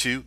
two.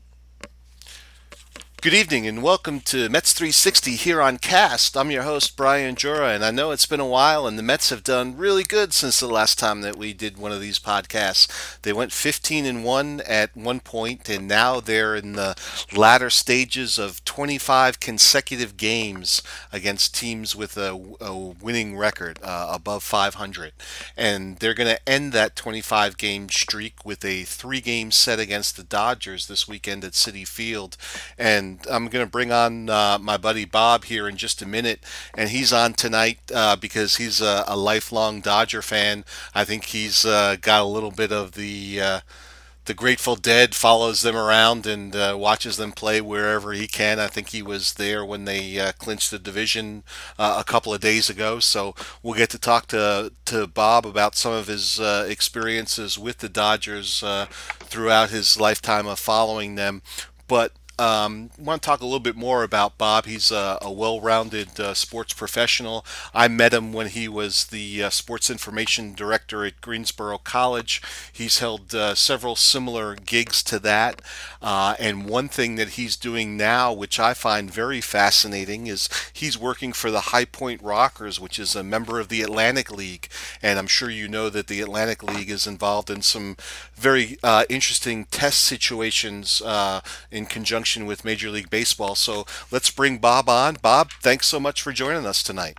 Good evening and welcome to Mets 360 here on Cast. I'm your host, Brian Jura, and I know it's been a while and the Mets have done really good since the last time that we did one of these podcasts. They went 15 and 1 at one point, and now they're in the latter stages of 25 consecutive games against teams with a, a winning record uh, above 500. And they're going to end that 25 game streak with a three game set against the Dodgers this weekend at Citi Field. And I'm going to bring on uh, my buddy Bob here in just a minute, and he's on tonight uh, because he's a, a, lifelong Dodger fan. I think he's uh, got a little bit of the uh, the Grateful Dead follows them around and uh, watches them play wherever he can. I think he was there when they uh, clinched the division uh, a couple of days ago. So we'll get to talk to to Bob about some of his uh, experiences with the Dodgers uh, throughout his lifetime of following them. But um, want to talk a little bit more about Bob. He's a, a well-rounded uh, sports professional. I met him when he was the uh, sports information director at Greensboro College. He's held uh, several similar gigs to that. Uh, and one thing that he's doing now, which I find very fascinating, is he's working for the High Point Rockers, which is a member of the Atlantic League. And I'm sure you know that the Atlantic League is involved in some very uh, interesting test situations uh, in conjunction with Major League Baseball. So let's bring Bob on. Bob, thanks so much for joining us tonight.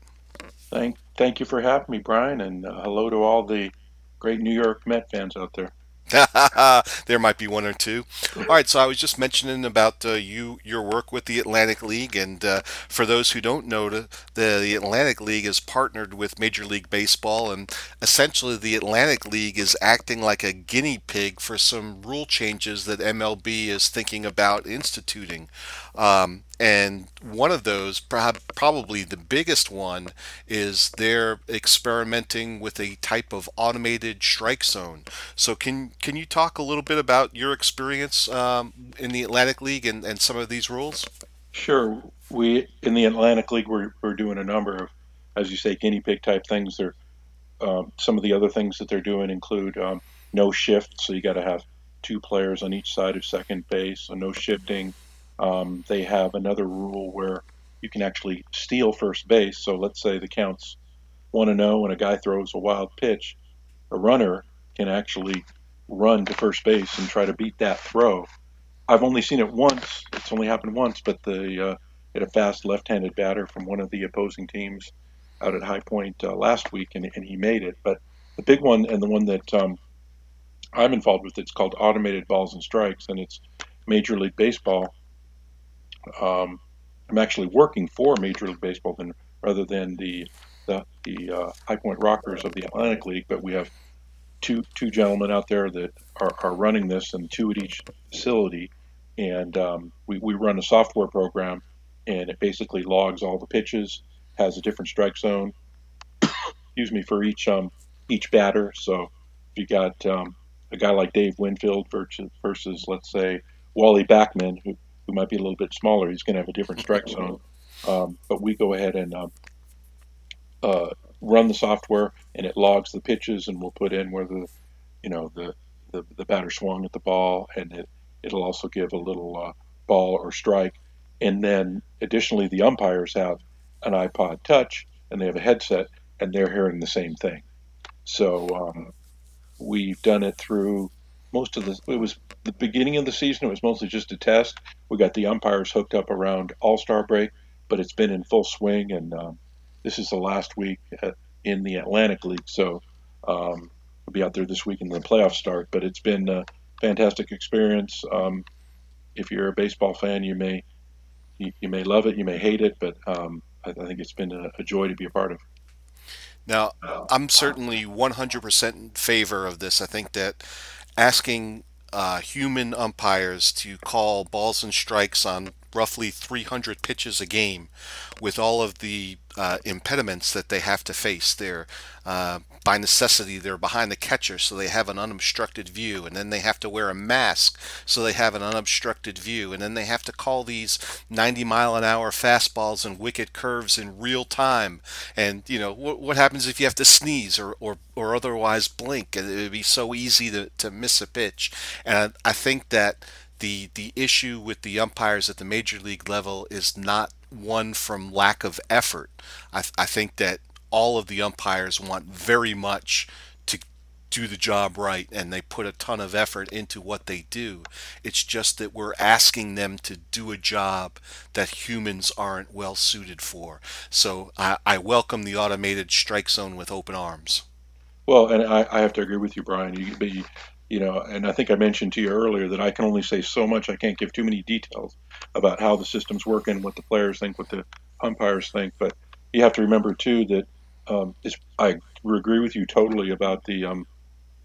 Thank, thank you for having me, Brian, and uh, hello to all the great New York Met fans out there. there might be one or two. All right, so I was just mentioning about uh, you your work with the Atlantic League, and uh, for those who don't know, the, the Atlantic League is partnered with Major League Baseball, and essentially the Atlantic League is acting like a guinea pig for some rule changes that MLB is thinking about instituting. Um, and one of those, probably the biggest one, is they're experimenting with a type of automated strike zone. So, can can you talk a little bit about your experience um, in the Atlantic League and, and some of these rules? Sure. We in the Atlantic League, we're, we're doing a number of, as you say, guinea pig type things. There, um, some of the other things that they're doing include um, no shift, so you got to have two players on each side of second base, so no shifting um, they have another rule where you can actually steal first base. So let's say the count's one and zero, and a guy throws a wild pitch. A runner can actually run to first base and try to beat that throw. I've only seen it once. It's only happened once, but the uh, a fast left-handed batter from one of the opposing teams out at High Point uh, last week, and, and, he made it. But the big one and the one that um, I'm involved with, it's called automated balls and strikes, and it's Major League Baseball um, I'm actually working for Major League Baseball than, rather than the the, the uh, High Point Rockers of the Atlantic League. But we have two two gentlemen out there that are, are running this, and two at each facility. And um, we, we run a software program, and it basically logs all the pitches, has a different strike zone. excuse me for each um, each batter. So if you got um, a guy like Dave Winfield versus, versus let's say Wally Backman, who who might be a little bit smaller, he's going to have a different strike zone. Um, but we go ahead and um, uh, run the software, and it logs the pitches, and we'll put in where the, you know, the the, the batter swung at the ball, and it it'll also give a little uh, ball or strike. And then additionally, the umpires have an iPod Touch, and they have a headset, and they're hearing the same thing. So um, we've done it through most of the it was the beginning of the season. It was mostly just a test. We got the umpires hooked up around all-star break but it's been in full swing. And um, this is the last week at, in the atlantic league. So um, we'll be out there this week in the playoffs start but it's been a fantastic experience. Um, if you're a baseball fan you may you, you, may love it you may hate it but um, I, I, think it's been a, a joy to be a part of. Now, I'm certainly 100% in favor of this. I think that asking uh, human umpires to call balls and strikes on roughly 300 pitches a game with all of the uh, impediments that they have to face. They're, uh, by necessity, they're behind the catcher, so they have an unobstructed view, and then they have to wear a mask, so they have an unobstructed view, and then they have to call these 90 mile an hour fastballs and wicked curves in real time. And, you know, what, what happens if you have to sneeze or, or, or otherwise blink? It would be so easy to, to miss a pitch. And I, I think that the the issue with the umpires at the major league level is not one from lack of effort. I, I think that all of the umpires want very much to do the job right and they put a ton of effort into what they do. It's just that we're asking them to do a job that humans aren't well suited for. So I, I welcome the automated strike zone with open arms. Well, and I, I have to agree with you, Brian. You, but you, you know, and I think I mentioned to you earlier that I can only say so much. I can't give too many details about how the system's working, what the players think, what the umpires think. But you have to remember too that um, I agree with you totally about the um,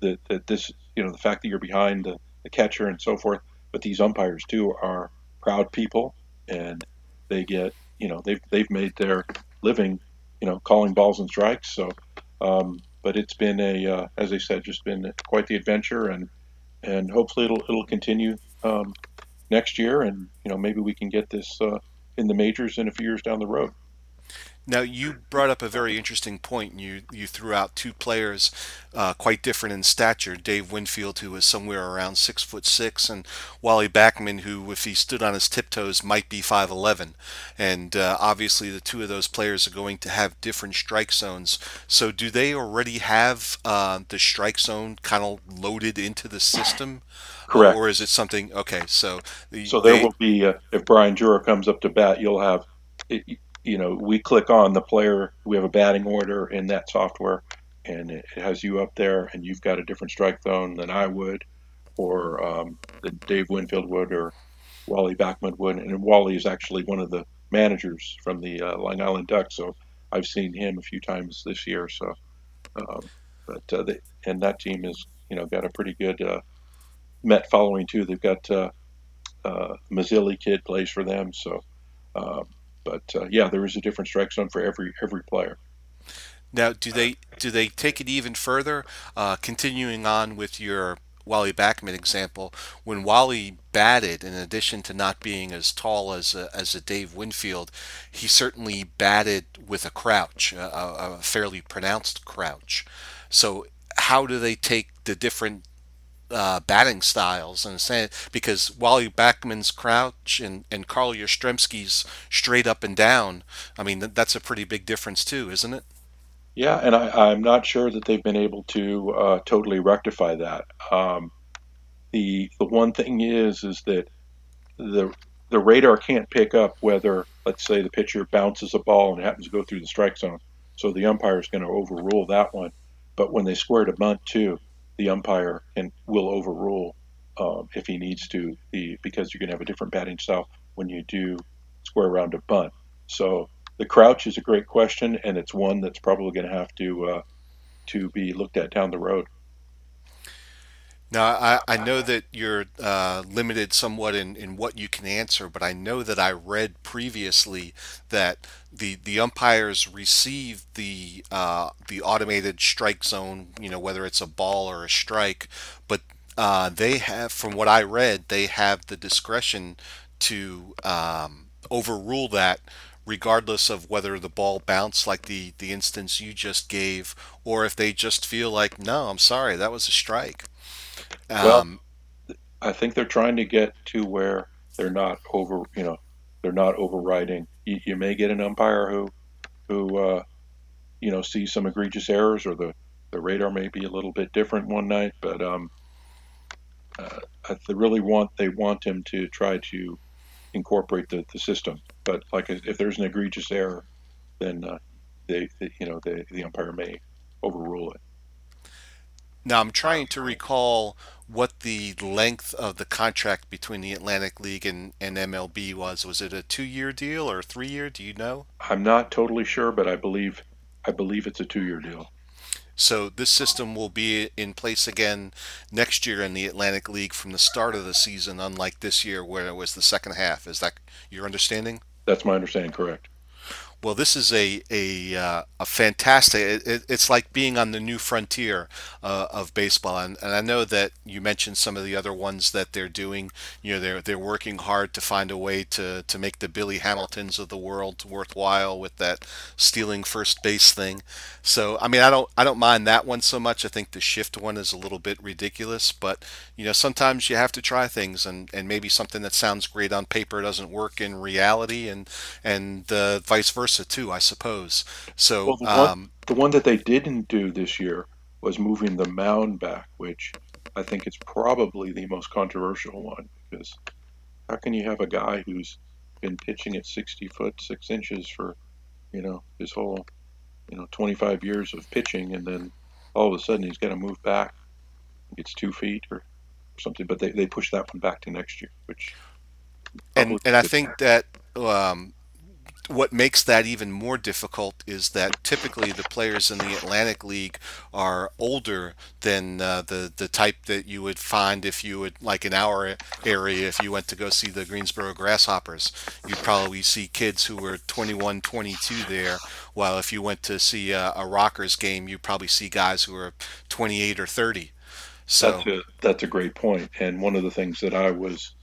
that, that this you know the fact that you're behind the, the catcher and so forth. But these umpires too are proud people, and they get you know they've they've made their living you know calling balls and strikes. So um, but it's been a, uh, as I said, just been quite the adventure, and and hopefully it'll it'll continue um, next year, and you know maybe we can get this uh, in the majors in a few years down the road. Now you brought up a very interesting point. You you threw out two players uh, quite different in stature. Dave Winfield, who was somewhere around six foot six, and Wally Backman, who, if he stood on his tiptoes, might be five eleven. And uh, obviously, the two of those players are going to have different strike zones. So, do they already have uh, the strike zone kind of loaded into the system? Correct. or is it something? Okay, so the, so there they, will be uh, if Brian Jura comes up to bat, you'll have. You know, we click on the player. We have a batting order in that software, and it has you up there, and you've got a different strike zone than I would, or um, Dave Winfield would, or Wally Backman would. And Wally is actually one of the managers from the uh, Long Island Ducks, so I've seen him a few times this year. So, um, but uh, they, and that team is, you know, got a pretty good uh, Met following too. They've got uh, uh, Mazzilli kid plays for them, so. Um, but uh, yeah, there is a different strike zone for every every player. Now, do they do they take it even further? Uh, continuing on with your Wally Backman example, when Wally batted, in addition to not being as tall as a, as a Dave Winfield, he certainly batted with a crouch, a, a fairly pronounced crouch. So, how do they take the different uh, batting styles and saying because Wally Backman's crouch and, and Carl Yastrzemski's straight up and down, I mean that's a pretty big difference too, isn't it? Yeah, and I, am not sure that they've been able to uh, totally rectify that. Um, the the one thing is is that the the radar can't pick up whether let's say the pitcher bounces a ball and happens to go through the strike zone, so the umpire is going to overrule that one. But when they square to bunt too, the umpire can will overrule um, if he needs to, the because you're going to have a different batting style when you do square around a bunt. So the crouch is a great question, and it's one that's probably going to have to uh, to be looked at down the road. Now, I, I know that you're uh, limited somewhat in, in what you can answer, but I know that I read previously that the the umpires receive the uh, the automated strike zone, you know, whether it's a ball or a strike, but uh, they have, from what I read, they have the discretion to um, overrule that regardless of whether the ball bounced like the the instance you just gave or if they just feel like no i'm sorry that was a strike um, well, I think they're trying to get to where they're not over, you know, they're not overriding. You, you may get an umpire who, who, uh, you know, sees some egregious errors, or the the radar may be a little bit different one night. But um, uh, they really want they want him to try to incorporate the, the system. But like if there's an egregious error, then uh, they, they, you know they, the umpire may overrule it. Now I'm trying to recall what the length of the contract between the Atlantic League and, and MLB was. Was it a two-year deal or a three-year? Do you know? I'm not totally sure, but I believe I believe it's a two-year deal. So this system will be in place again next year in the Atlantic League from the start of the season, unlike this year where it was the second half. Is that your understanding? That's my understanding. Correct. Well, this is a a, uh, a fantastic. It, it, it's like being on the new frontier uh, of baseball, and, and I know that you mentioned some of the other ones that they're doing. You know, they're they're working hard to find a way to to make the Billy Hamiltons of the world worthwhile with that stealing first base thing. So, I mean, I don't I don't mind that one so much. I think the shift one is a little bit ridiculous, but you know, sometimes you have to try things, and and maybe something that sounds great on paper doesn't work in reality, and and uh, vice versa too, I suppose. So, Well, the one um, the one that they didn't do this year was moving the mound back, which I think is probably the most controversial one because how can you have a guy who's been pitching at 60 foot 6 inches for you know his whole you know 25 years of pitching and then all of a sudden he's got to move back gets two feet or something but they, they push that one back to next year which and and I think that um, what makes that even more difficult is that typically the players in the Atlantic League are older than uh, the the type that you would find if you would like in our area if you went to go see the Greensboro Grasshoppers. You'd probably see kids who were 21 22 there while if you went to see a, a Rockers game you'd probably see guys who are 28 or 30 that's so a that's a great point and one of the things that I was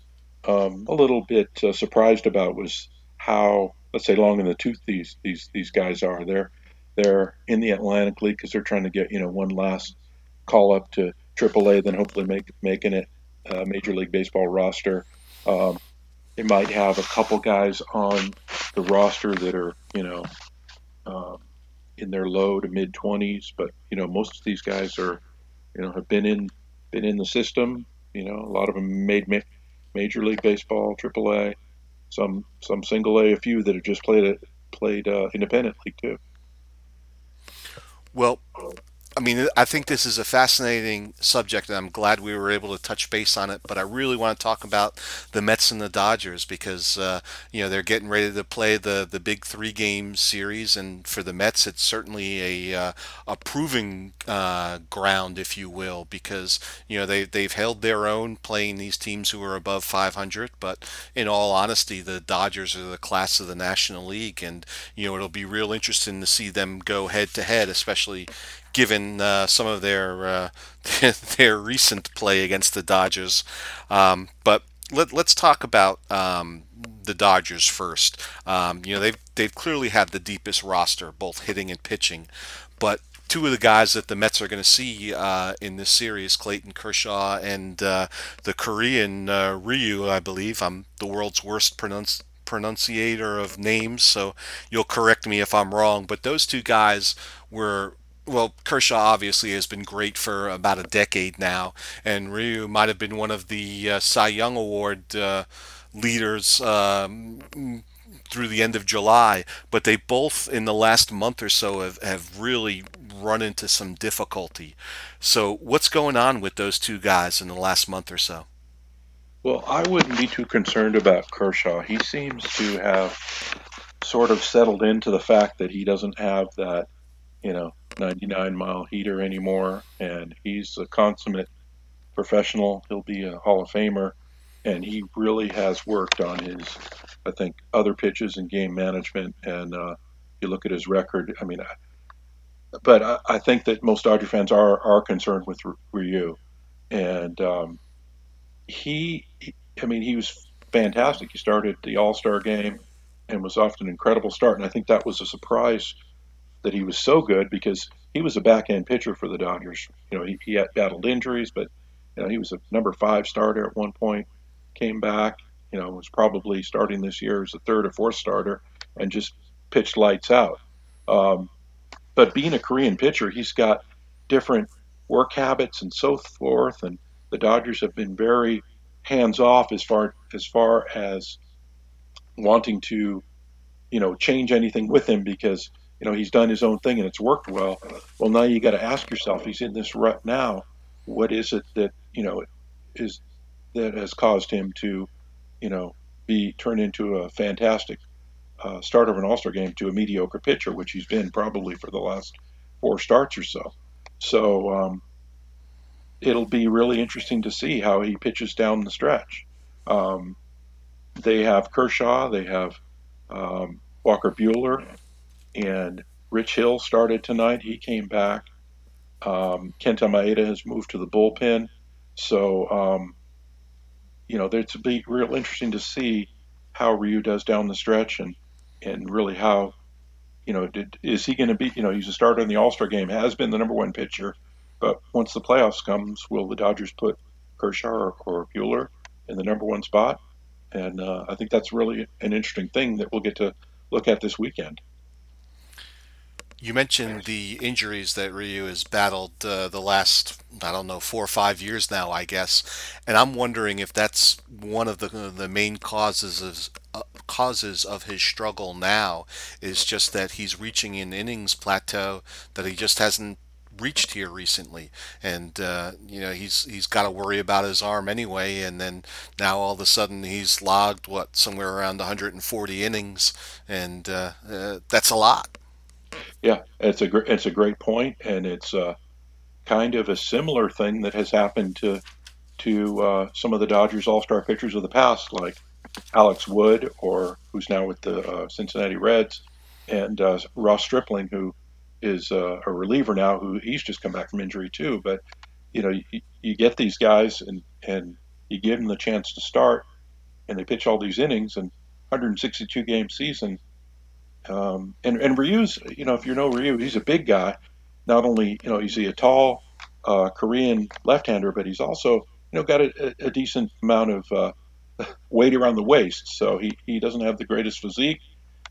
um, a little bit uh, surprised about was how, let's say, long in the tooth these these these guys are. They're they're in the Atlantic League because they're trying to get you know one last call up to AAA, then hopefully make making it uh, Major League Baseball roster. Um, they might have a couple guys on the roster that are you know um, in their low to mid twenties, but you know most of these guys are you know have been in been in the system. You know, a lot of them made ma- Major League Baseball, AAA, some some single A, a few that have just played it played uh, independent league too. well I mean, I think this is a fascinating subject, and I'm glad we were able to touch base on it. But I really want to talk about the Mets and the Dodgers because uh, you know they're getting ready to play the the big three game series, and for the Mets, it's certainly a uh, a proving uh, ground, if you will, because you know they they've held their own playing these teams who are above 500. But in all honesty, the Dodgers are the class of the National League, and you know it'll be real interesting to see them go head to head, especially given uh, some of their uh, their recent play against the Dodgers. Um, but let, us talk about um, the Dodgers first. Um, you know they've they've clearly had the deepest roster, both hitting and pitching, but. Two of the guys that the Mets are going to see uh, in this series, Clayton Kershaw and uh, the Korean uh, Ryu, I believe. I'm the world's worst pronunci- pronunciator of names, so you'll correct me if I'm wrong. But those two guys were well, Kershaw obviously has been great for about a decade now, and Ryu might have been one of the uh, Cy Young Award uh, leaders um, through the end of July. But they both, in the last month or so, have, have really run into some difficulty. So, what's going on with those two guys in the last month or so? Well, I wouldn't be too concerned about Kershaw. He seems to have sort of settled into the fact that he doesn't have that, you know, 99 mile heater anymore, and he's a consummate professional. He'll be a Hall of Famer, and he really has worked on his, I think, other pitches and game management. And uh, you look at his record. I mean, I, but I, I think that most Dodger fans are are concerned with Ryu, and um, he, I mean, he was fantastic. He started the All Star game and was off an incredible start. And I think that was a surprise that he was so good because he was a back end pitcher for the Dodgers. You know, he, he had battled injuries, but you know he was a number five starter at one point. Came back, you know, was probably starting this year as a third or fourth starter, and just pitched lights out. Um, but being a Korean pitcher, he's got different work habits and so forth. And the Dodgers have been very hands off as far as far as wanting to, you know, change anything with him because you know he's done his own thing and it's worked well. Well, now you got to ask yourself, he's in this rut now. What is it that you know is that has caused him to, you know, be turned into a fantastic uh, starter of an All Star game to a mediocre pitcher, which he's been probably for the last four starts or so. So um, it'll be really interesting to see how he pitches down the stretch. Um, they have Kershaw, they have um, Walker Buehler, and Rich Hill started tonight. He came back. Um, Kenta Maeda has moved to the bullpen. So, um, you know, it's be real interesting to see how Ryu does down the stretch and, and really how, you know, did, is he going to be, you know, he's a starter in the All Star game, has been the number one pitcher. But once the playoffs comes, will the Dodgers put Kershaw or, or Buehler in the number one spot? And uh, I think that's really an interesting thing that we'll get to look at this weekend. You mentioned the injuries that Ryu has battled uh, the last, I don't know, four or five years now, I guess, and I'm wondering if that's one of the the main causes of uh, causes of his struggle now is just that he's reaching an innings plateau that he just hasn't reached here recently, and uh, you know he's he's got to worry about his arm anyway, and then now all of a sudden he's logged what somewhere around 140 innings, and uh, uh, that's a lot. Yeah, it's a great it's a great point, and it's uh, kind of a similar thing that has happened to to uh, some of the Dodgers All Star pitchers of the past, like Alex Wood, or who's now with the uh, Cincinnati Reds, and uh, Ross Stripling, who is uh, a reliever now, who he's just come back from injury too. But you know, you, you get these guys and and you give them the chance to start, and they pitch all these innings and 162 game season um, and and Ryu's, you know, if you know Ryu, he's a big guy. Not only you know is he a tall uh, Korean left-hander, but he's also you know got a, a decent amount of uh, weight around the waist. So he, he doesn't have the greatest physique.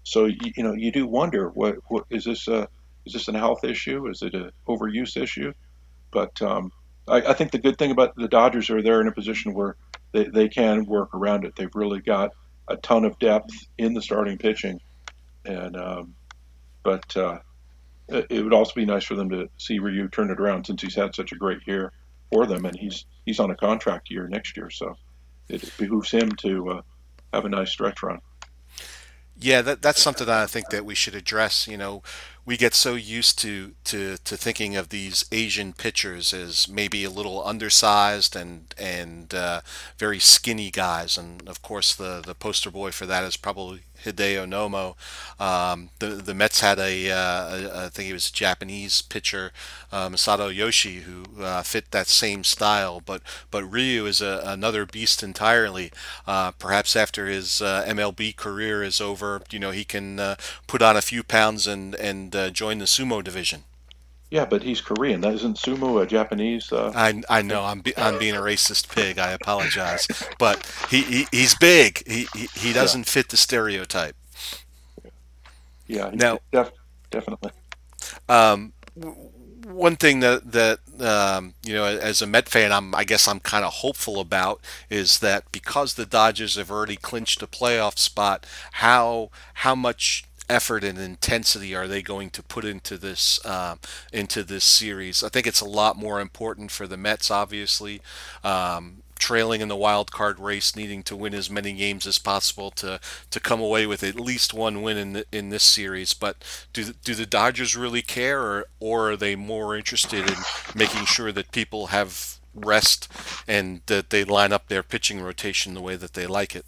So you, you know you do wonder what what is this a is this a health issue? Is it an overuse issue? But um, I, I think the good thing about the Dodgers are they're in a position where they, they can work around it. They've really got a ton of depth in the starting pitching and um, but uh, it would also be nice for them to see Ryu turn it around since he's had such a great year for them, and he's he's on a contract year next year, so it behooves him to uh, have a nice stretch run. Yeah, that, that's something that I think that we should address. You know, we get so used to, to, to thinking of these Asian pitchers as maybe a little undersized and and uh, very skinny guys, and of course the, the poster boy for that is probably Hideo Nomo. Um, the the Mets had a, uh, think he was a Japanese pitcher, uh, Masato Yoshii, who uh, fit that same style. But but Ryu is a, another beast entirely. Uh, perhaps after his uh, MLB career is over, you know he can uh, put on a few pounds and and join the sumo division. Yeah, but he's Korean. That isn't sumo a Japanese? Uh... I I know. I'm be, I'm being a racist pig. I apologize, but he, he he's big. He he, he doesn't yeah. fit the stereotype. Yeah. Now, def- definitely. Um, one thing that that um, you know, as a Met fan, I'm I guess I'm kind of hopeful about is that because the Dodgers have already clinched a playoff spot, how how much effort and intensity are they going to put into this uh, into this series? I think it's a lot more important for the Mets, obviously. Um, trailing in the wild card race, needing to win as many games as possible to to come away with at least one win in the, in this series. But do do the Dodgers really care, or or are they more interested in making sure that people have rest and that they line up their pitching rotation the way that they like it?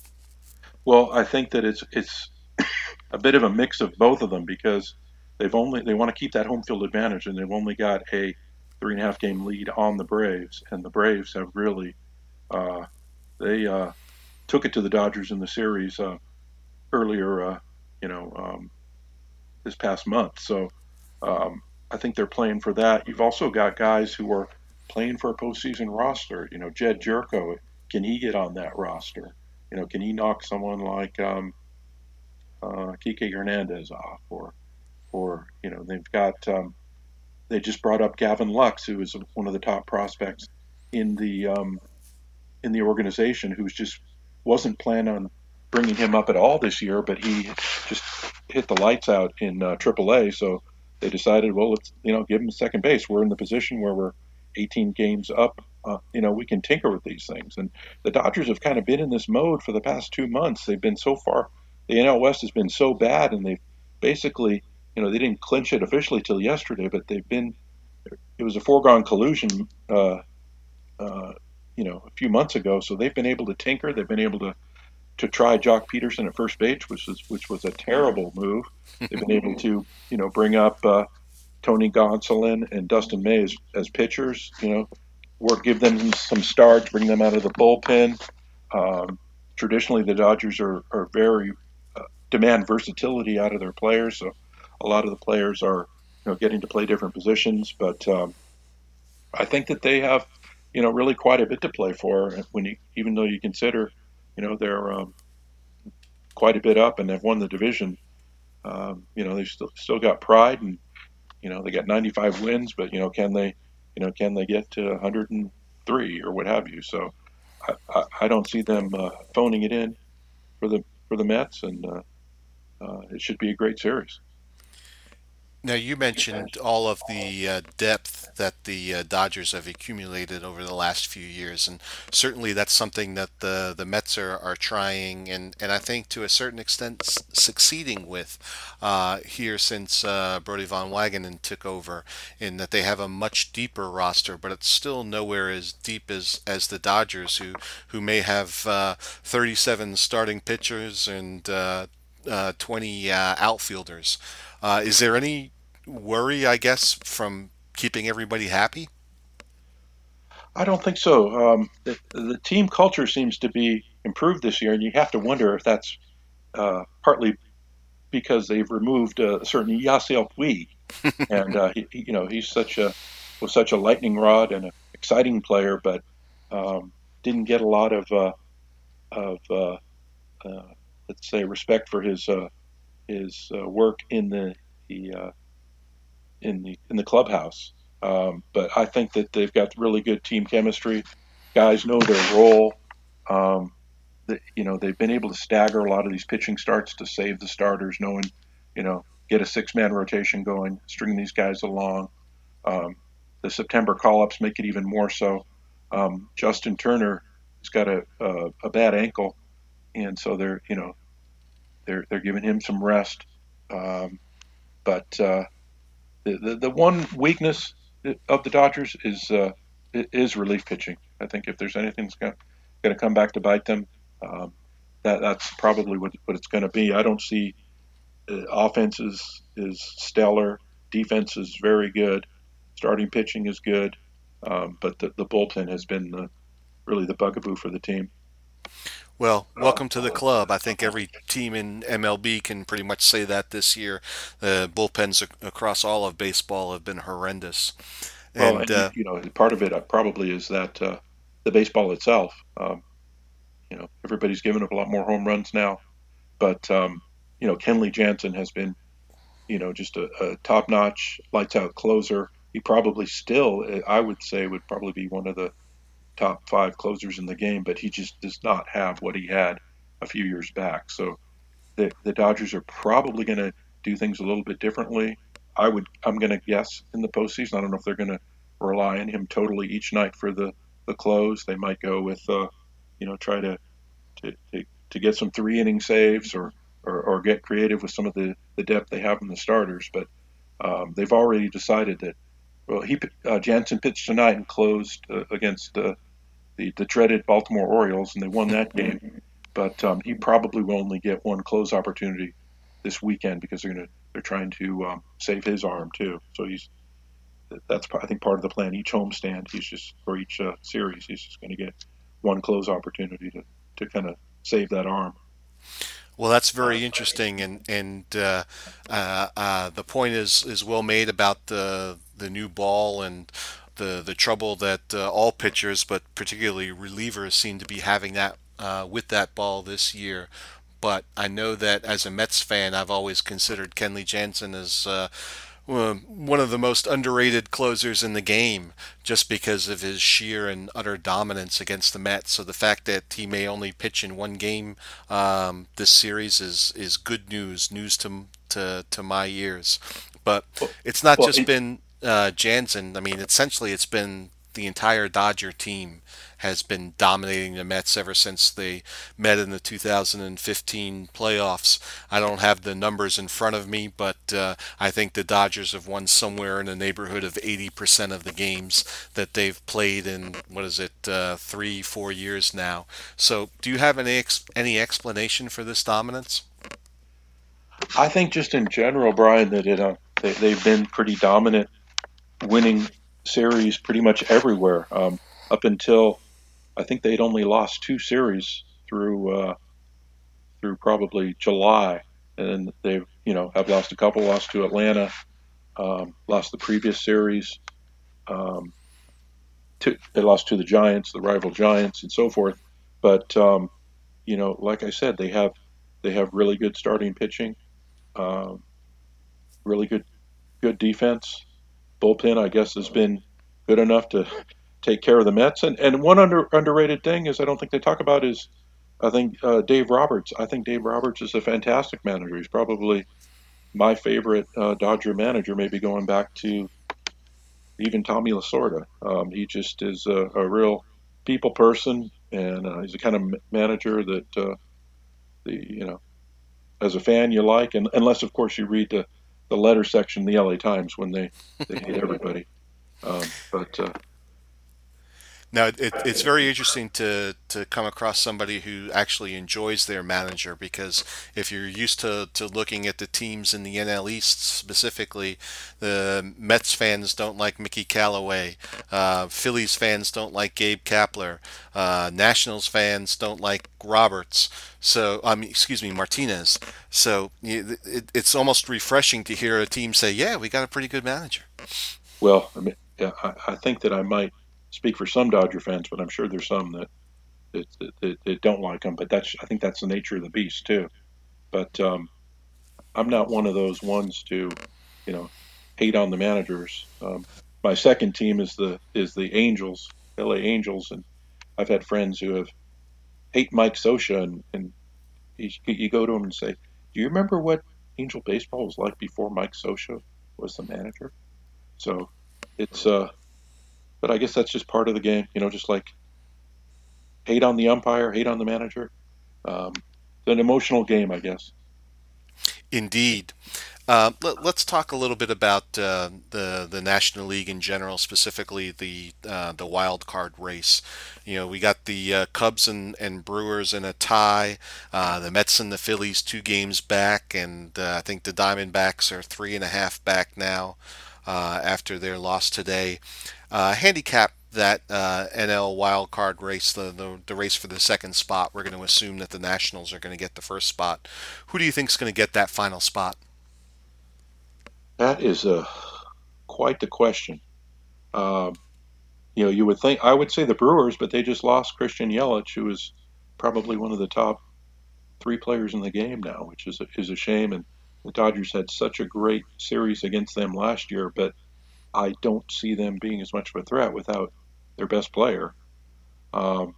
Well, I think that it's it's a bit of a mix of both of them because they've only they want to keep that home field advantage and they've only got a three and a half game lead on the Braves. And the Braves have really uh, they uh, took it to the Dodgers in the series uh, earlier uh, you know um, this past month. So um, I think they're playing for that. You've also got guys who are playing for a postseason roster. You know Jedd Gyorko can he get on that roster? You know can he knock someone like um, uh, Kike Hernandez off, or or you know they've got um, they just brought up Gavin Lux, who is one of the top prospects in the um, in the organization, who's just wasn't planning on bringing him up at all this year, but he just hit the lights out in uh, AAA. So they decided, well, let's you know give him second base. We're in the position where we're 18 games up. Uh, you know, we can tinker with these things. And the Dodgers have kind of been in this mode for the past two months. They've been so far the NL West has been so bad, and they've basically, you know, they didn't clinch it officially till yesterday, but they've been. It was a foregone collusion, uh, uh, you know, a few months ago. So they've been able to tinker. They've been able to to try Joc Pederson at first base, which was which was a terrible move. They've been able to you know bring up uh, Tony Gonsolin and Dustin May as, as pitchers. You know, work give them some starts, bring them out of the bullpen. Um, traditionally, the Dodgers are are very demand versatility out of their players, so a lot of the players are you know getting to play different positions. But um, I think that they have you know really quite a bit to play for when you even though you consider you know they're um, quite a bit up and they've won the division. Um, you know they've still still got pride and you know they got 95 wins, but you know can they you know can they get to 103 or what have you? So I, I, I don't see them uh, phoning it in for the for the Mets, and uh, uh, it should be a great series. Now, you mentioned all of the uh, depth that the uh, Dodgers have accumulated over the last few years, and certainly that's something that the the Mets are, are trying and, and I think to a certain extent s- succeeding with uh, here since uh, Brodie Van Wagenen took over, in that they have a much deeper roster, but it's still nowhere as deep as, as the Dodgers, who who may have uh, 37 starting pitchers and uh, uh, 20 uh, outfielders. Uh, is there any worry, I guess, from keeping everybody happy? I don't think so. Um, the, the team culture seems to be improved this year, and you have to wonder if that's uh, partly because they've removed a certain Yasiel Puig, and uh, he, you know he's such a was such a lightning rod and an exciting player, but um, didn't get a lot of uh, of uh, uh, let's say respect for his uh, his work in the the in the in the clubhouse. Um, but I think that they've got really good team chemistry. Guys know their role. Um, you know they've been able to stagger a lot of these pitching starts to save the starters, knowing you know get a six man rotation going, string these guys along. Um, the September call ups make it even more so. Um, Justin Turner has got a, a, a bad ankle, and so they're you know they're they're giving him some rest. Um, but uh, the, the, the one weakness of the Dodgers is uh, is relief pitching. I think if there's anything that's going to come back to bite them, um, that that's probably what, what it's going to be. I don't see uh, offense is, is stellar, defense is very good, starting pitching is good, um, but the, the bullpen has been the, really the bugaboo for the team. Well, welcome to the club. I think every team in MLB can pretty much say that this year. The bullpens across all of baseball have been horrendous. Well, and, uh, you know, part of it uh, probably is that uh, the baseball itself. Um, you know, everybody's giving up a lot more home runs now, but um, you know, Kenley Jansen has been, you know, just a, a top-notch, lights-out closer. He probably still, I would say, would probably be one of the top five closers in the game, but he just does not have what he had a few years back. So the, the Dodgers are probably going to do things a little bit differently. I would, I'm going to guess in the postseason. I don't know if they're going to rely on him totally each night for the, the close. They might go with, uh, you know, try to, to, to, to get some three inning saves or, or, or, get creative with some of the, the depth they have in the starters. But um, they've already decided that, well, he uh, Jansen pitched tonight and closed uh, against uh, the, the dreaded Baltimore Orioles, and they won that game. But um, he probably will only get one close opportunity this weekend because they're gonna they're trying to um, save his arm too. So he's that's I think part of the plan. Each homestand, he's just for each uh, series, he's just going to get one close opportunity to to kind of save that arm. Well, that's very interesting, and and uh, uh, uh, the point is is well made about the the new ball and the the trouble that uh, all pitchers, but particularly relievers, seem to be having that uh, with that ball this year. But I know that as a Mets fan, I've always considered Kenley Jansen as uh, one of the most underrated closers in the game, just because of his sheer and utter dominance against the Mets. So the fact that he may only pitch in one game um, this series is is good news, news to to to my ears. But it's not well, just it, been uh, Jansen, I mean, essentially it's been the entire Dodger team has been dominating the Mets ever since they met in the 2015 playoffs. I don't have the numbers in front of me, but uh, I think the Dodgers have won somewhere in the neighborhood of 80% of the games that they've played in what is it, uh, three, four years now. So, do you have any ex- any explanation for this dominance? I think just in general, Brian, that it uh, they, they've been pretty dominant, winning series pretty much everywhere um, up until I think they'd only lost two series through uh, through probably July, and then they've you know have lost a couple, lost to Atlanta, um, lost the previous series. Um, to, they lost to the Giants, the rival Giants, and so forth. But um, you know, like I said, they have they have really good starting pitching, um, really good good defense. Bullpen, I guess, has been good enough to take care of the Mets. And and one under underrated thing is I don't think they talk about is I think uh, Dave Roberts. I think Dave Roberts is a fantastic manager. He's probably my favorite uh, Dodger manager, maybe going back to even Tommy Lasorda. Um, he just is a, a, real people person, and uh, he's the kind of manager that uh, the you know as a fan you like, and unless of course you read the the letter section in the LA Times when they they hate everybody. Um, but uh, now, it, it's very interesting to, to come across somebody who actually enjoys their manager because if you're used to, to looking at the teams in the NL East specifically, the Mets fans don't like Mickey Callaway, uh, Phillies fans don't like Gabe Kapler, uh, Nationals fans don't like Roberts. So, I mean, excuse me, Martinez. So it, it's almost refreshing to hear a team say, "Yeah, we got a pretty good manager." Well, I mean, I, I think that I might speak for some Dodger fans, but I'm sure there's some that that, that, that don't like him. But that's I think that's the nature of the beast too. But um, I'm not one of those ones to, you know, hate on the managers. Um, my second team is the is the Angels, L.A. Angels, and I've had friends who have hate Mike Scioscia, and, and you, you go to them and say, "Do you remember what Angel baseball was like before Mike Scioscia was the manager?" So it's uh, but I guess that's just part of the game, you know, just like hate on the umpire, hate on the manager. Um, it's an emotional game, I guess. Indeed. Uh, let, us talk a little bit about uh, the the National League in general, specifically the uh, the wild card race. You know, we got the uh, Cubs and, and Brewers in a tie, uh, the Mets and the Phillies two games back, and uh, I think the Diamondbacks are three and a half back now after their loss today. Handicap that uh, NL wild card race, the, the, the race for the second spot, we're going to assume that the Nationals are going to get the first spot. Who do you think is going to get that final spot? That is a quite the question. Um, you know, you would think I would say the Brewers, but they just lost Christian Yelich, who is probably one of the top three players in the game now, which is a, is a shame. And the Dodgers had such a great series against them last year, but I don't see them being as much of a threat without their best player. Um,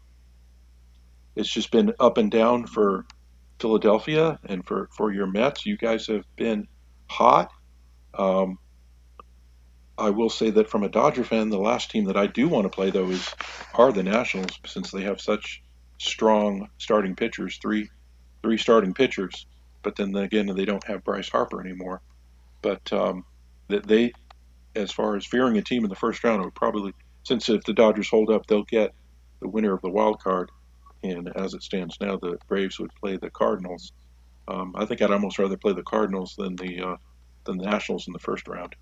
it's just been up and down for Philadelphia and for, for your Mets. You guys have been hot. Um, I will say that from a Dodger fan, the last team that I do want to play though is are the Nationals since they have such strong starting pitchers, three three starting pitchers. But then again, they don't have Bryce Harper anymore. But um, they, as far as fearing a team in the first round, I would probably since if the Dodgers hold up, they'll get the winner of the wild card. And as it stands now, the Braves would play the Cardinals. Um, I think I'd almost rather play the Cardinals than the uh, than the Nationals in the first round.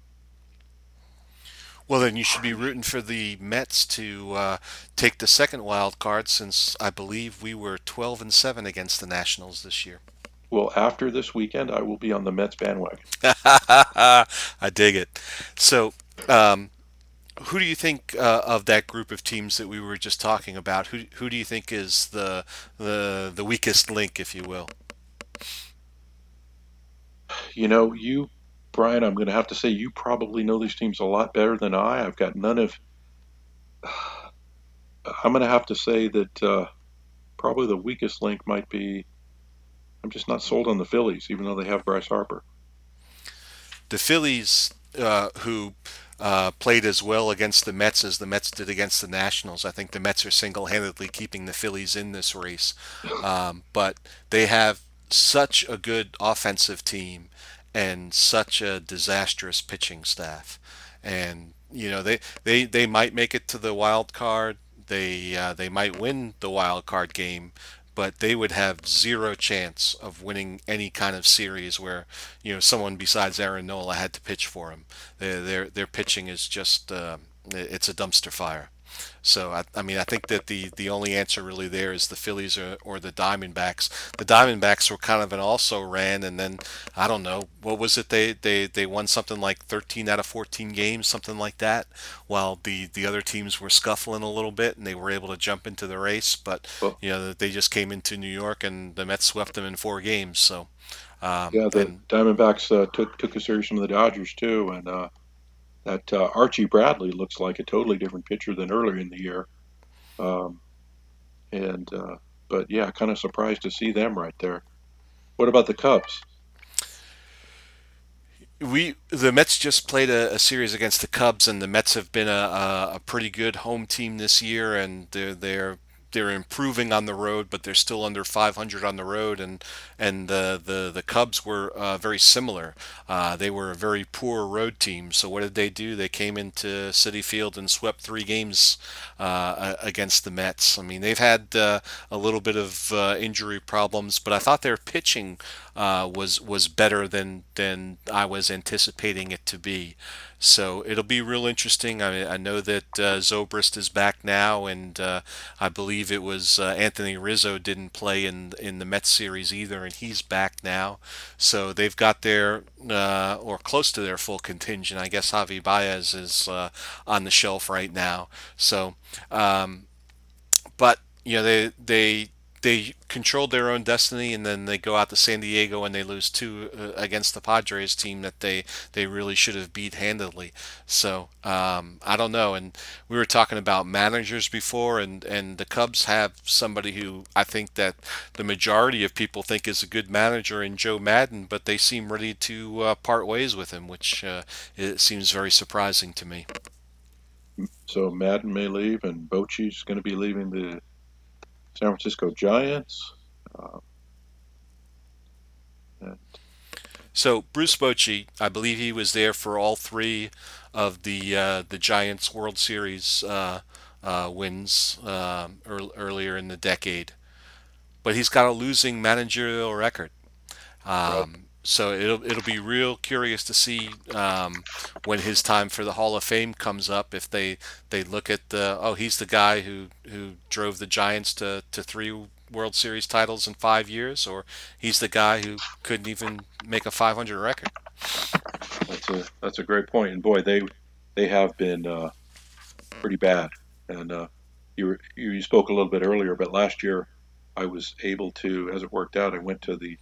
Well, then you should be rooting for the Mets to uh, take the second wild card, since I believe we were 12 and seven against the Nationals this year. Well, after this weekend, I will be on the Mets bandwagon. I dig it. So, um, who do you think uh, of that group of teams that we were just talking about? Who who do you think is the the the weakest link, if you will? You know, you Brian, I'm going to have to say you probably know these teams a lot better than I. I've got none of. I'm going to have to say that uh, probably the weakest link might be. I'm just not sold on the Phillies, even though they have Bryce Harper. The Phillies, uh, who uh, played as well against the Mets as the Mets did against the Nationals. I think the Mets are single-handedly keeping the Phillies in this race, um, but they have such a good offensive team and such a disastrous pitching staff, and you know they they they might make it to the wild card. They uh, they might win the wild card game, but they would have zero chance of winning any kind of series where you know someone besides Aaron Nola had to pitch for them. Their their, their pitching is just uh, it's a dumpster fire. So I, I mean I think that the the only answer really there is the Phillies or, or the Diamondbacks. The Diamondbacks were kind of an also ran, and then I don't know what was it they they they won something like 13 out of 14 games, something like that, while the the other teams were scuffling a little bit, and they were able to jump into the race. But Well, you know they just came into New York, and the Mets swept them in four games. So um, yeah, the and Diamondbacks uh, took took a series from the Dodgers too, and uh, that uh, Archie Bradley looks like a totally different pitcher than earlier in the year. Um, and uh, but yeah, kind of surprised to see them right there. What about the Cubs? We the Mets just played a, a series against the Cubs, and the Mets have been a, a, pretty good home team this year, and they're they're they're improving on the road, but they're still under 500 on the road, and and the the, the Cubs were uh, very similar. Uh, they were a very poor road team. So what did they do? They came into Citi Field and swept three games uh, against the Mets. I mean, they've had uh, a little bit of uh, injury problems, but I thought their pitching uh, was was better than than I was anticipating it to be. So it'll be real interesting. I I know that uh, Zobrist is back now, and uh, I believe it was uh, Anthony Rizzo didn't play in in the Mets series either, and he's back now. So they've got their uh, or close to their full contingent. I guess Javi Baez is uh, on the shelf right now. So, um, but you know they they they controlled their own destiny, and then they go out to San Diego and they lose two uh, against the Padres team that they they really should have beat handedly. So um, I don't know. And we were talking about managers before, and and the Cubs have somebody who I think that the majority of people think is a good manager in Joe Maddon, but they seem ready to uh, part ways with him, which uh, it seems very surprising to me. So Maddon may leave, and Bochy's going to be leaving the San Francisco Giants. Uh, and So Bruce Bochy, I believe he was there for all three of the uh, the Giants World Series uh, uh, wins ear earlier in the decade, but he's got a losing managerial record. Um, so it'll it'll be real curious to see um, when his time for the Hall of Fame comes up if they they look at the oh he's the guy who who drove the Giants to to three World Series titles in five years or he's the guy who couldn't even make a 500 record. that's a that's a great point. And boy, they they have been uh, pretty bad. And uh, you, you spoke a little bit earlier, but last year I was able to, as it worked out, I went to the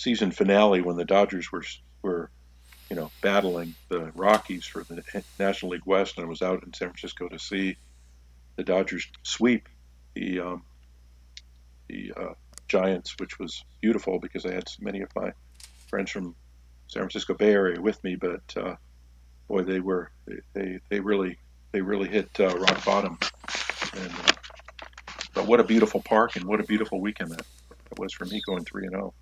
season finale when the Dodgers were were you know battling the Rockies for the National League West, and I was out in San Francisco to see the Dodgers sweep the um, the uh, Giants, which was beautiful because I had so many of my friends from San Francisco Bay Area with me. But uh, boy, they were they, they really they really hit uh, rock bottom. And uh, but what a beautiful park and what a beautiful weekend that, that was for me going three and zero.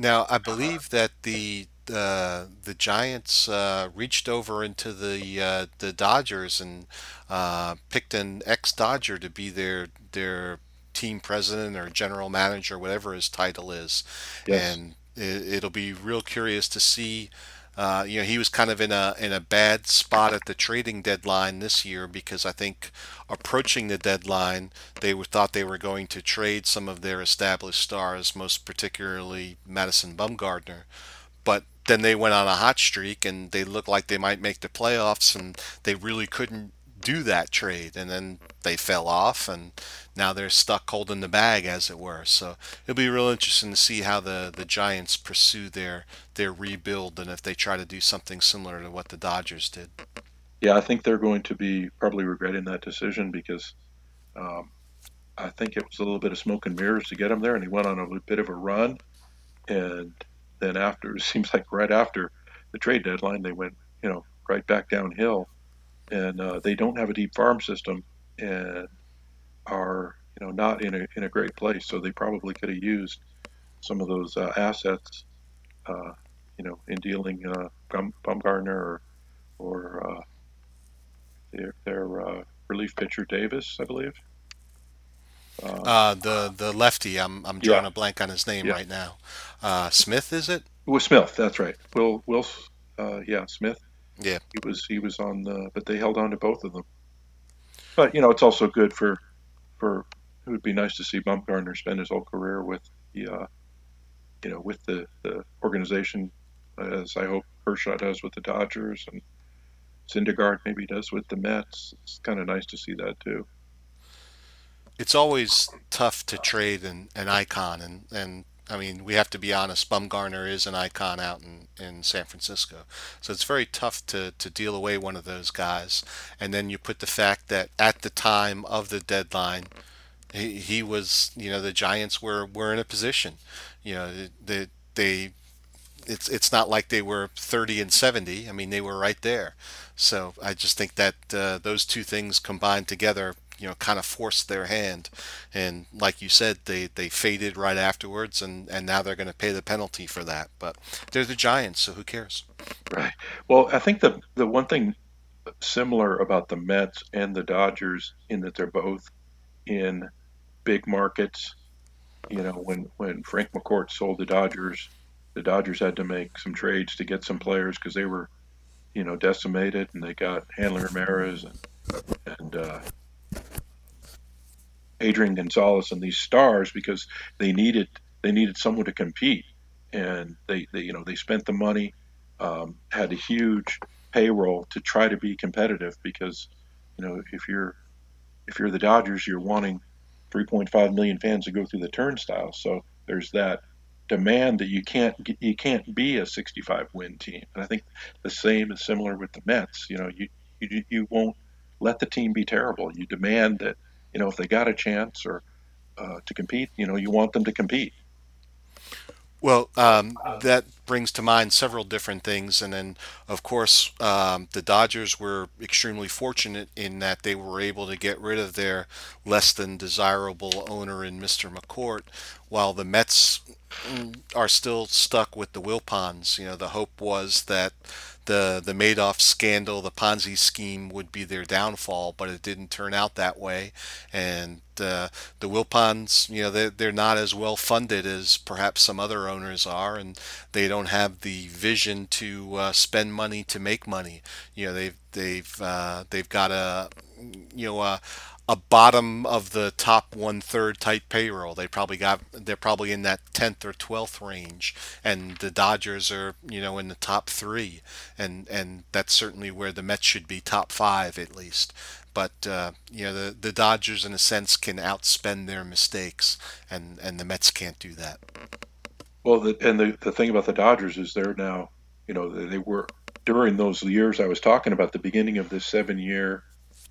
Now, I believe that the uh, the Giants uh, reached over into the uh, the Dodgers and uh, picked an ex-Dodger to be their their team president or general manager, whatever his title is, Yes, and it, it'll be real curious to see. Uh, you know, he was kind of in a in a bad spot at the trading deadline this year because I think approaching the deadline, they were, thought they were going to trade some of their established stars, most particularly Madison Bumgarner. But then they went on a hot streak and they looked like they might make the playoffs and they really couldn't do that trade and then they fell off and now they're stuck holding the bag as it were. So it'll be real interesting to see how the the Giants pursue their their rebuild and if they try to do something similar to what the Dodgers did. Yeah, I think they're going to be probably regretting that decision because um, I think it was a little bit of smoke and mirrors to get him there, and he went on a bit of a run, and then after it seems like right after the trade deadline, they went you know right back downhill, and uh, they don't have a deep farm system and are you know not in a in a great place. So they probably could have used some of those uh, assets, uh, you know, in dealing uh, Bumgarner or or uh, their, their uh, relief pitcher Davis, I believe. Uh, the the lefty, I'm I'm drawing Yeah, a blank on his name yeah. right now. Uh, Smith, is it? Will Smith, that's right. Will Will, uh, yeah, Smith. Yeah. He was he was on the, but they held on to both of them. But you know, it's also good for for it would be nice to see Bumgarner spend his whole career with the uh, you know with the the organization, as I hope Kershaw does with the Dodgers and Syndergaard maybe does with the Mets. It's kind of nice to see that too. It's always tough to trade an, an icon, and and I mean we have to be honest. Bumgarner is an icon out in, in San Francisco, so it's very tough to to deal away one of those guys. And then you put the fact that at the time of the deadline, he, he was you know the Giants were were in a position, you know they they it's it's not like they were 30 and 70. I mean, they were right there. So I just think that uh, those two things combined together, you know, kind of forced their hand. And like you said, they, they faded right afterwards, and, and now they're going to pay the penalty for that. But they're the Giants, so who cares? Right. Well, I think the the one thing similar about the Mets and the Dodgers in that they're both in big markets. You know, when when Frank McCourt sold the Dodgers, the Dodgers had to make some trades to get some players because they were, you know, decimated, and they got Hanley Ramirez and and uh, Adrian Gonzalez and these stars because they needed they needed someone to compete, and they, they you know they spent the money, um, had a huge payroll to try to be competitive because you know if you're if you're the Dodgers, you're wanting 3.5 million fans to go through the turnstile. So there's that demand that you can't you can't be a 65 win team. And I think the same is similar with the Mets. You know, you you you won't let the team be terrible. You demand that you know if they got a chance or uh, to compete, you know, you want them to compete. Well, um, that brings to mind several different things. And then, of course, um, the Dodgers were extremely fortunate in that they were able to get rid of their less than desirable owner in Mr. McCourt, while the Mets mm, are still stuck with the Wilpons. You know, the hope was that the the Madoff scandal, the Ponzi scheme would be their downfall, but it didn't turn out that way. And uh, the Wilpons, you know, they're, they're not as well funded as perhaps some other owners are, and they don't have the vision to uh, spend money to make money. You know, they've they've uh, they've got a you know a, a bottom of the top one third type payroll. They probably got they're probably in that tenth or twelfth range, and the Dodgers are you know in the top three, and and that's certainly where the Mets should be top five at least. But uh, you know the the Dodgers in a sense can outspend their mistakes, and and the Mets can't do that. Well, the, and the the thing about the Dodgers is they're now, you know, they, were during those years I was talking about, the beginning of this seven year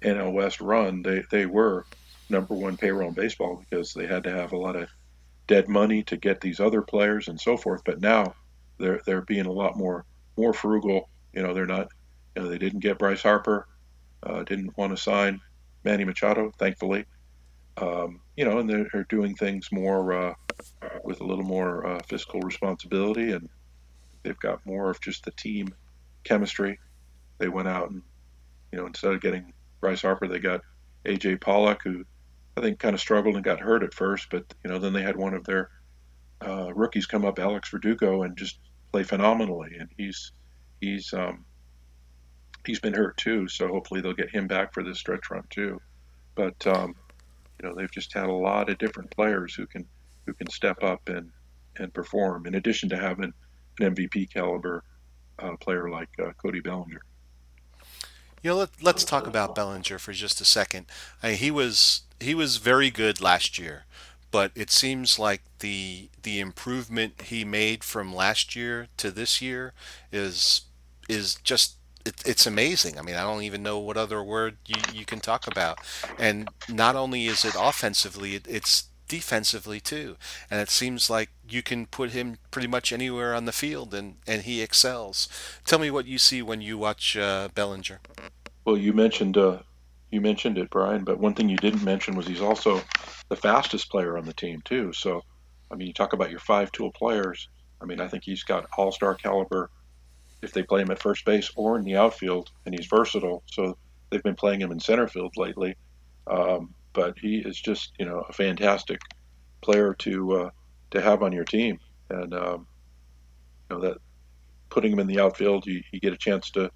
NL West run, they they were number one payroll in baseball because they had to have a lot of dead money to get these other players and so forth. But now they're they're being a lot more more frugal. You know, they're not. You know, they didn't get Bryce Harper, uh, didn't want to sign Manny Machado, thankfully. Um, you know, and they're, doing things more uh, with a little more uh, fiscal responsibility, and they've got more of just the team chemistry. They went out and you know instead of getting Bryce Harper, they got AJ Pollock, who I think kind of struggled and got hurt at first, but you know then they had one of their uh, rookies come up, Alex Verdugo, and just play phenomenally. And he's he's um, he's been hurt too, so hopefully they'll get him back for this stretch run too. But um, you know they've just had a lot of different players who can who can step up and and perform. In addition to having an MVP caliber uh, player like uh, Cody Bellinger. You know, let, let's talk about Bellinger for just a second. I he was he was very good last year, but it seems like the the improvement he made from last year to this year is is just it, it's amazing. I mean, I don't even know what other word you, you can talk about. And not only is it offensively, it, it's defensively too. And it seems like you can put him pretty much anywhere on the field, and and he excels. Tell me what you see when you watch uh, Bellinger. Well, you mentioned uh, you mentioned it, Brian, but one thing you didn't mention was he's also the fastest player on the team too. So, I mean, you talk about your five-tool players. I mean, I think he's got all-star caliber if they play him at first base or in the outfield, and he's versatile. So they've been playing him in center field lately. Um, but he is just you know a fantastic player to uh, to have on your team, and um, you know that putting him in the outfield, you, you get a chance to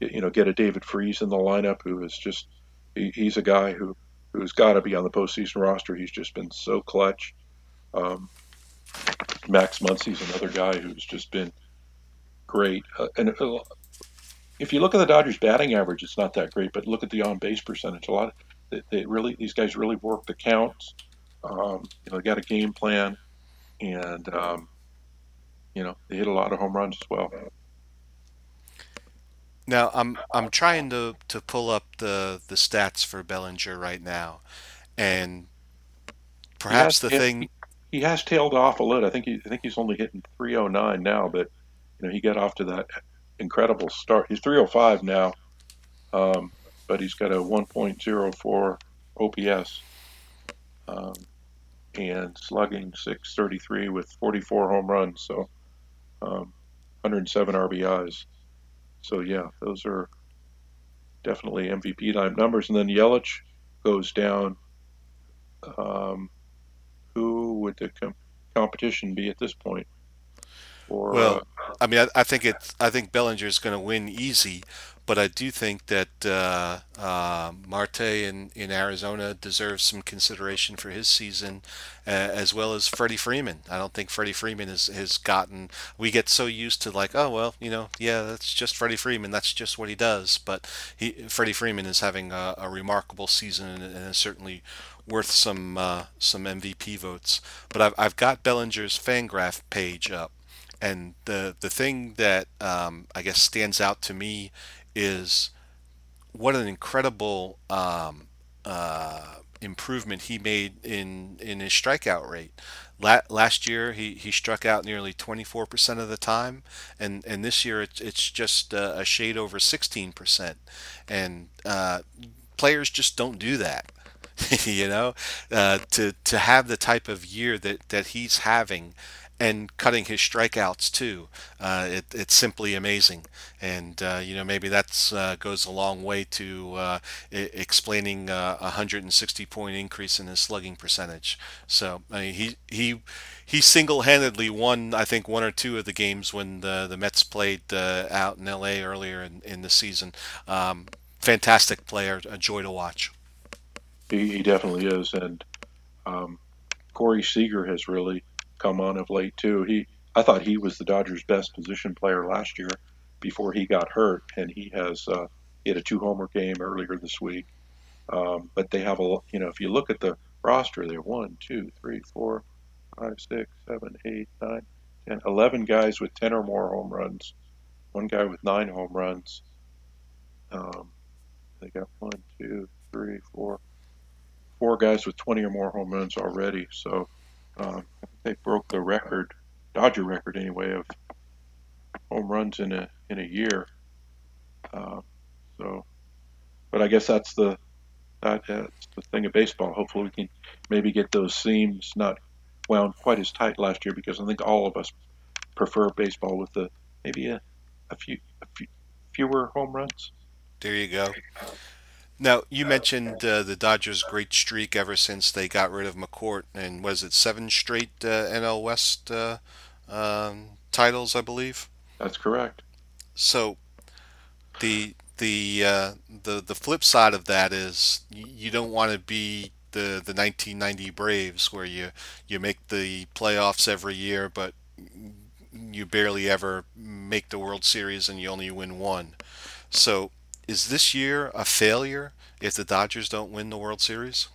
you know get a David Freese in the lineup, who is just he, he's a guy who who's got to be on the postseason roster. He's just been so clutch. Um, Max Muncy's another guy who's just been great, uh, and uh, if you look at the Dodgers' batting average, it's not that great. But look at the on base percentage. A lot. Of, they, they, really these guys really work the counts. Um, you know, they got a game plan, and um, you know they hit a lot of home runs as well. Now I'm I'm trying to to pull up the the stats for Bellinger right now, and perhaps the thing he has tailed off a little. I think he I think he's only hitting 309 now, but you know he got off to that incredible start. He's 305 now, um, but he's got a 1.04 OPS um, and slugging 633 with 44 home runs, so um, 107 RBIs. So yeah, those are definitely MVP type numbers. And then Yelich goes down. Um, who would the com- competition be at this point? Or, well, uh, I mean, I, I think it. I think Bellinger is going to win easy, but I do think that uh, uh, Marte in, in Arizona deserves some consideration for his season, uh, as well as Freddie Freeman. I don't think Freddie Freeman has, has gotten. We get so used to like, oh well, you know, yeah, that's just Freddie Freeman. That's just what he does. But he, Freddie Freeman is having a, a remarkable season and, and is certainly worth some uh, some MVP votes. But I've I've got Bellinger's Fangraph page up. And the the thing that um, I guess stands out to me is what an incredible um, uh, improvement he made in in his strikeout rate. La- last year he, he struck out nearly 24% of the time, and, and this year it's, it's just uh, a shade over 16%. And uh, players just don't do that. you know, uh, to to have the type of year that, that he's having and cutting his strikeouts too. Uh, it, it's simply amazing, and uh, you know maybe that uh, goes a long way to uh, explaining uh, a 160 point increase in his slugging percentage. So I mean, he he he single-handedly won I think one or two of the games when the the Mets played uh, out in L.A. earlier in, in the season. Um, fantastic player, a joy to watch. He, he definitely is, and um, Corey Seager has really come on of late too. He I thought he was the Dodgers' best position player last year before he got hurt, and he has uh, he had a two homer game earlier this week. Um, but they have a you know if you look at the roster, they're one, two, three, four, five, six, seven, eight, nine, ten, eleven guys with ten or more home runs, one guy with nine home runs. Um, they got one, two, three, four, four guys with 20 or more home runs already. So um, they broke the record, Dodger record anyway, of home runs in a in a year. Uh, so, but I guess that's the that, that's the thing of baseball. Hopefully, we can maybe get those seams not wound quite as tight last year because I think all of us prefer baseball with the maybe a, a few a few fewer home runs. There you go. Now you mentioned uh, the Dodgers' great streak ever since they got rid of McCourt, and was it seven straight uh, NL West uh, um, titles, I believe. That's correct. So the the uh, the the flip side of that is you don't want to be the the 1990 Braves where you you make the playoffs every year, but you barely ever make the World Series and you only win one. So is this year a failure if the Dodgers don't win the World Series?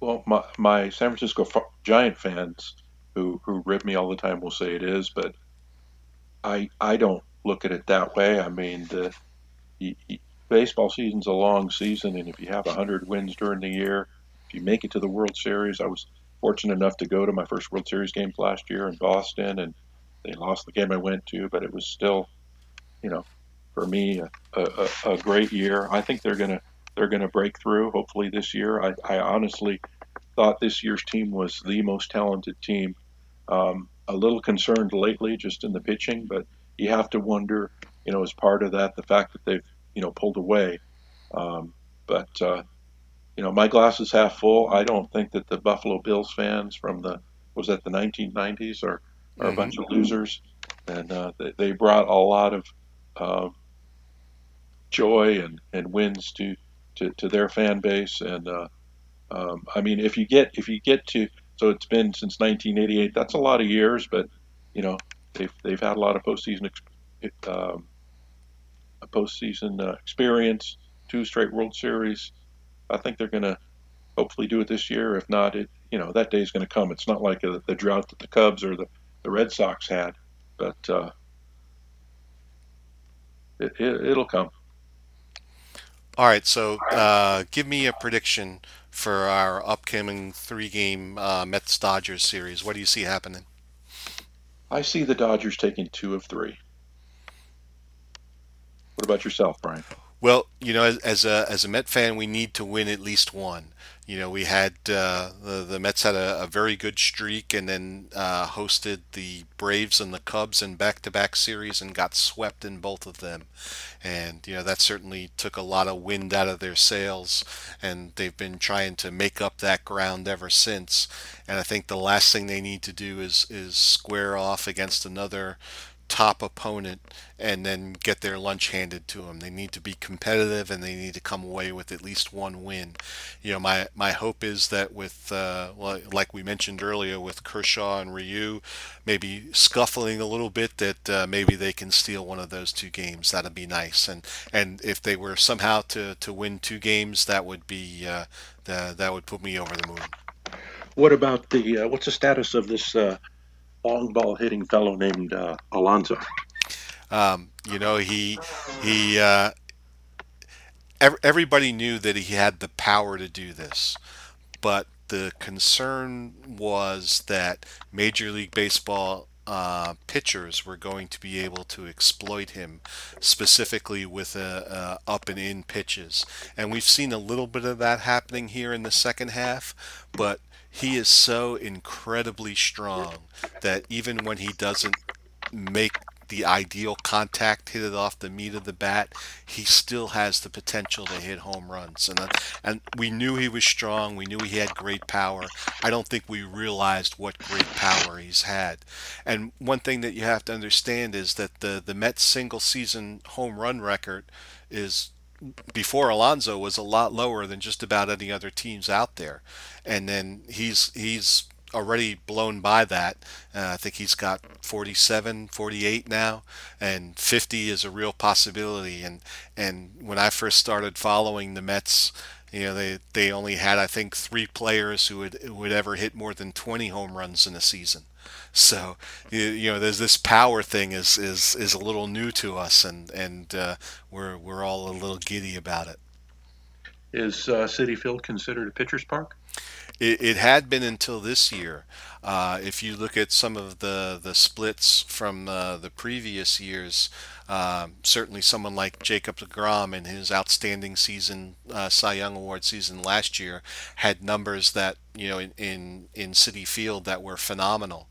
Well, my, my San Francisco Giant fans who, who rib me all the time will say it is, but I I don't look at it that way. I mean, the, baseball season's a long season, and if you have 100 wins during the year, if you make it to the World Series, I was fortunate enough to go to my first World Series games last year in Boston, and they lost the game I went to, but it was still, you know, for me a, a, a great year. I think they're gonna they're gonna break through. Hopefully this year. I, I honestly thought this year's team was the most talented team. Um, a little concerned lately just in the pitching, but you have to wonder, you know, as part of that, the fact that they've you know pulled away. Um, but uh, you know, my glass is half full. I don't think that the Buffalo Bills fans from the was that the 1990s are, are mm-hmm. a bunch of losers, and uh, they, they, brought a lot of uh, joy and, and wins to, to, to their fan base. And uh, um, I mean, if you get if you get to so it's been since 1988. That's a lot of years, but you know they've they've had a lot of postseason um, a postseason uh, experience, two straight World Series. I think they're going to hopefully do it this year. If not, it you know that day is going to come. It's not like a, the drought that the Cubs or the, the Red Sox had, but uh, it, it, will come. All right, so uh, give me a prediction for our upcoming three-game uh, Mets Dodgers series. What do you see happening? I see the Dodgers taking two of three. What about yourself, Brian? Well, you know, as, as, a as a Met fan, we need to win at least one. You know, we had uh, the the Mets had a, a, very good streak, and then uh, hosted the Braves and the Cubs in back-to-back series, and got swept in both of them. And you know that certainly took a lot of wind out of their sails, and they've been trying to make up that ground ever since. And I think the last thing they need to do is is square off against another top opponent and then get their lunch handed to them. They need to be competitive and they need to come away with at least one win. You know, my my hope is that with uh, like we mentioned earlier with Kershaw and Ryu, maybe scuffling a little bit, that uh, maybe they can steal one of those two games. That'd be nice. And and if they were somehow to to win two games, that would be uh, the, that would put me over the moon. What about the uh, what's the status of this? Long ball hitting fellow named uh, Alonso. Um, you know, he he. Uh, everybody knew that he had the power to do this, but the concern was that Major League Baseball uh, pitchers were going to be able to exploit him, specifically with up and in pitches. And we've seen a little bit of that happening here in the second half, but he is so incredibly strong that even when he doesn't make the ideal contact, hit it off the meat of the bat, he still has the potential to hit home runs. And uh, and we knew he was strong. We knew he had great power. I don't think we realized what great power he's had. And one thing that you have to understand is that the the Mets single season home run record is before Alonso was a lot lower than just about any other teams out there, and then he's he's already blown by that. Uh, I think he's got 47, 48 now, and 50 is a real possibility. And and when I first started following the Mets, you know they they only had I think three players who would who would ever hit more than 20 home runs in a season. So you you know, there's this power thing is is is a little new to us, and and uh, we're we're all a little giddy about it. Is uh, Citi Field considered a pitcher's park? It, it had been until this year. Uh, if you look at some of the the splits from uh, the previous years, um, certainly someone like Jacob DeGrom in his outstanding season, uh, Cy Young Award season last year, had numbers that you know in in, in Citi Field that were phenomenal.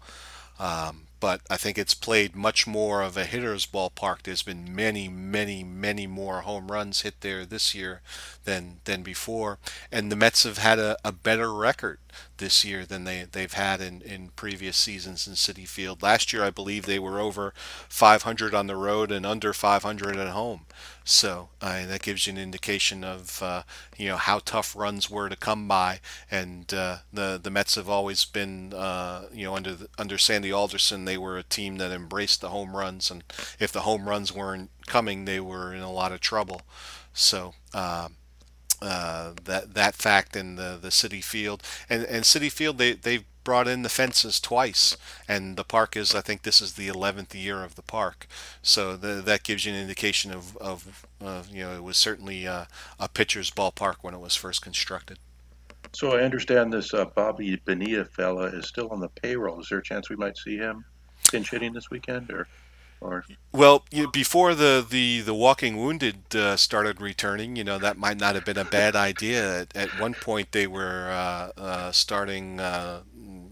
Um, but I think it's played much more of a hitter's ballpark. There's been many, many, many more home runs hit there this year than than before, and the Mets have had a, a better record this year than they they've had in, in previous seasons in Citi Field. Last year, I believe they were over 500 on the road and under 500 at home. So uh, that gives you an indication of uh, you know how tough runs were to come by, and uh, the the Mets have always been uh, you know under under Sandy Alderson they were a team that embraced the home runs, and if the home runs weren't coming, they were in a lot of trouble. So. Um, uh, that that fact in the the Citi Field. And and Citi Field they they've brought in the fences twice. And the park is I think this is the 11th year of the park. So the, that gives you an indication of of you know it was certainly uh, a pitcher's ballpark when it was first constructed. So I understand this uh, Bobby Bonilla fella is still on the payroll. Is there a chance we might see him pinch hitting this weekend, or, or Well, you, before the, the, the walking wounded uh, started returning, you know, that might not have been a bad idea. At, at one point, they were uh, uh, starting, uh,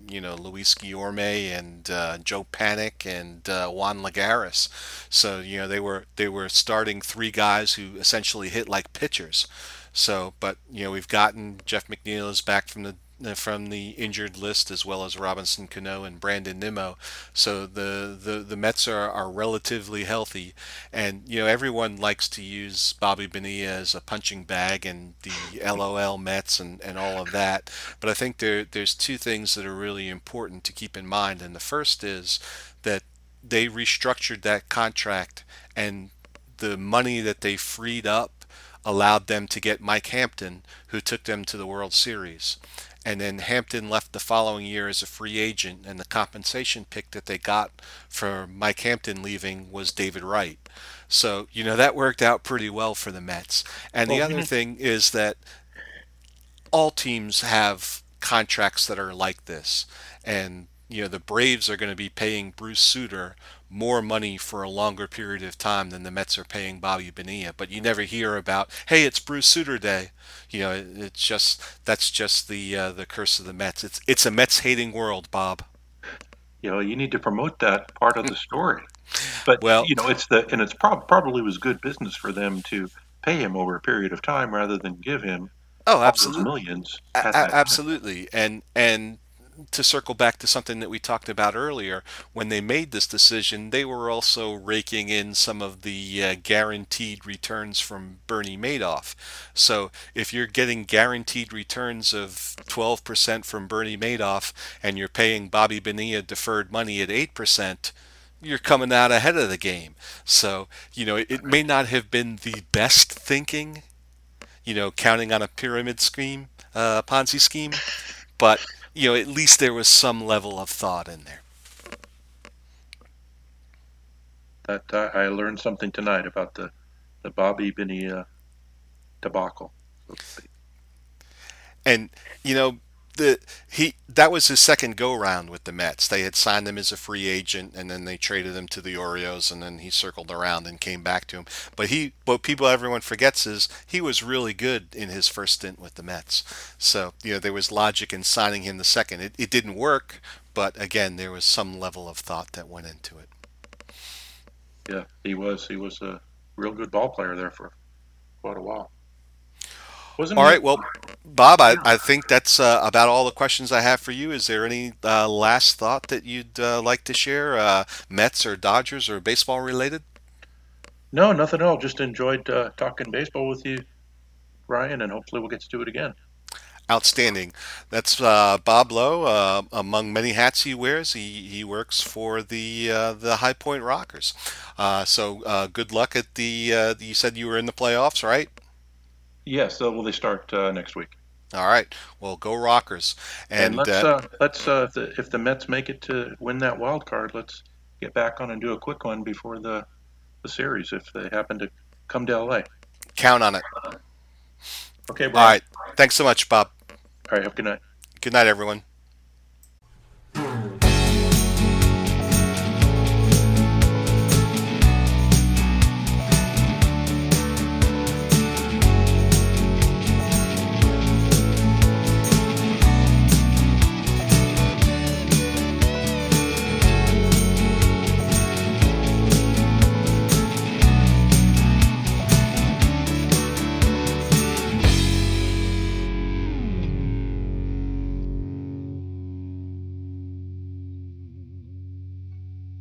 you know, Luis Guillorme and uh, Joe Panik and uh, Juan Lagares. So, you know, they were they were starting three guys who essentially hit like pitchers. So, but you know, we've gotten Jeff McNeil is back from the Uh, from the injured list as well as Robinson Cano and Brandon Nimmo. So the, the, the Mets are, are relatively healthy. And, you know, everyone likes to use Bobby Bonilla as a punching bag and the LOL Mets and, and all of that. But I think there, there's two things that are really important to keep in mind. And the first is that they restructured that contract and the money that they freed up allowed them to get Mike Hampton, who took them to the World Series. And then Hampton left the following year as a free agent, and the compensation pick that they got for Mike Hampton leaving was David Wright. So, you know, that worked out pretty well for the Mets. And the well, other thing is that all teams have contracts that are like this. And, you know, the Braves are going to be paying Bruce Sutter more money for a longer period of time than the Mets are paying Bobby Bonilla. But you never hear about, hey, it's Bruce Sutter Day. You know, it, it's just that's just the uh, the curse of the Mets. It's it's a Mets hating world, Bob. You know, you need to promote that part of the story. But well, you know, it's the and it's prob- probably was good business for them to pay him over a period of time rather than give him oh, absolutely, millions a- time. absolutely, and and to circle back to something that we talked about earlier, when they made this decision, they were also raking in some of the uh, guaranteed returns from Bernie Madoff. So if you're getting guaranteed returns of 12% from Bernie Madoff and you're paying Bobby Bonilla deferred money at 8%, you're coming out ahead of the game. So, you know, it may not have been the best thinking, you know, counting on a pyramid scheme, uh, Ponzi scheme, but you know, at least there was some level of thought in there. That uh, I learned something tonight about the the Bobby Bonilla debacle. And you know, the he that was his second go round with the Mets. They had signed him as a free agent, and then they traded him to the Orioles, and then he circled around and came back to him. But he, what people everyone forgets is he was really good in his first stint with the Mets. So you know there was logic in signing him the second. It, it didn't work, but again there was some level of thought that went into it. Yeah, he was he was a real good ball player there for quite a while. Wasn't All right, well, Bob, I, I think that's uh, about all the questions I have for you. Is there any uh, last thought that you'd uh, like to share, uh, Mets or Dodgers or baseball related? No, nothing at all. Just enjoyed uh, talking baseball with you, Ryan, and hopefully we'll get to do it again. Outstanding. That's uh, Bob Lowe. Uh, among many hats he wears, he, he works for the uh, the High Point Rockers. Uh, so uh, good luck at the. Uh, you said you were in the playoffs, right? Yes, uh, well, they start uh, next week. All right. Well, go Rockers. And And let's uh, uh, let's uh, if, the, if the Mets make it to win that wild card, let's get back on and do a quick one before the the series if they happen to come to LA. count on it. Okay, All Brian. right. Thanks so much, Bob. All right, have a good night. Good night, everyone.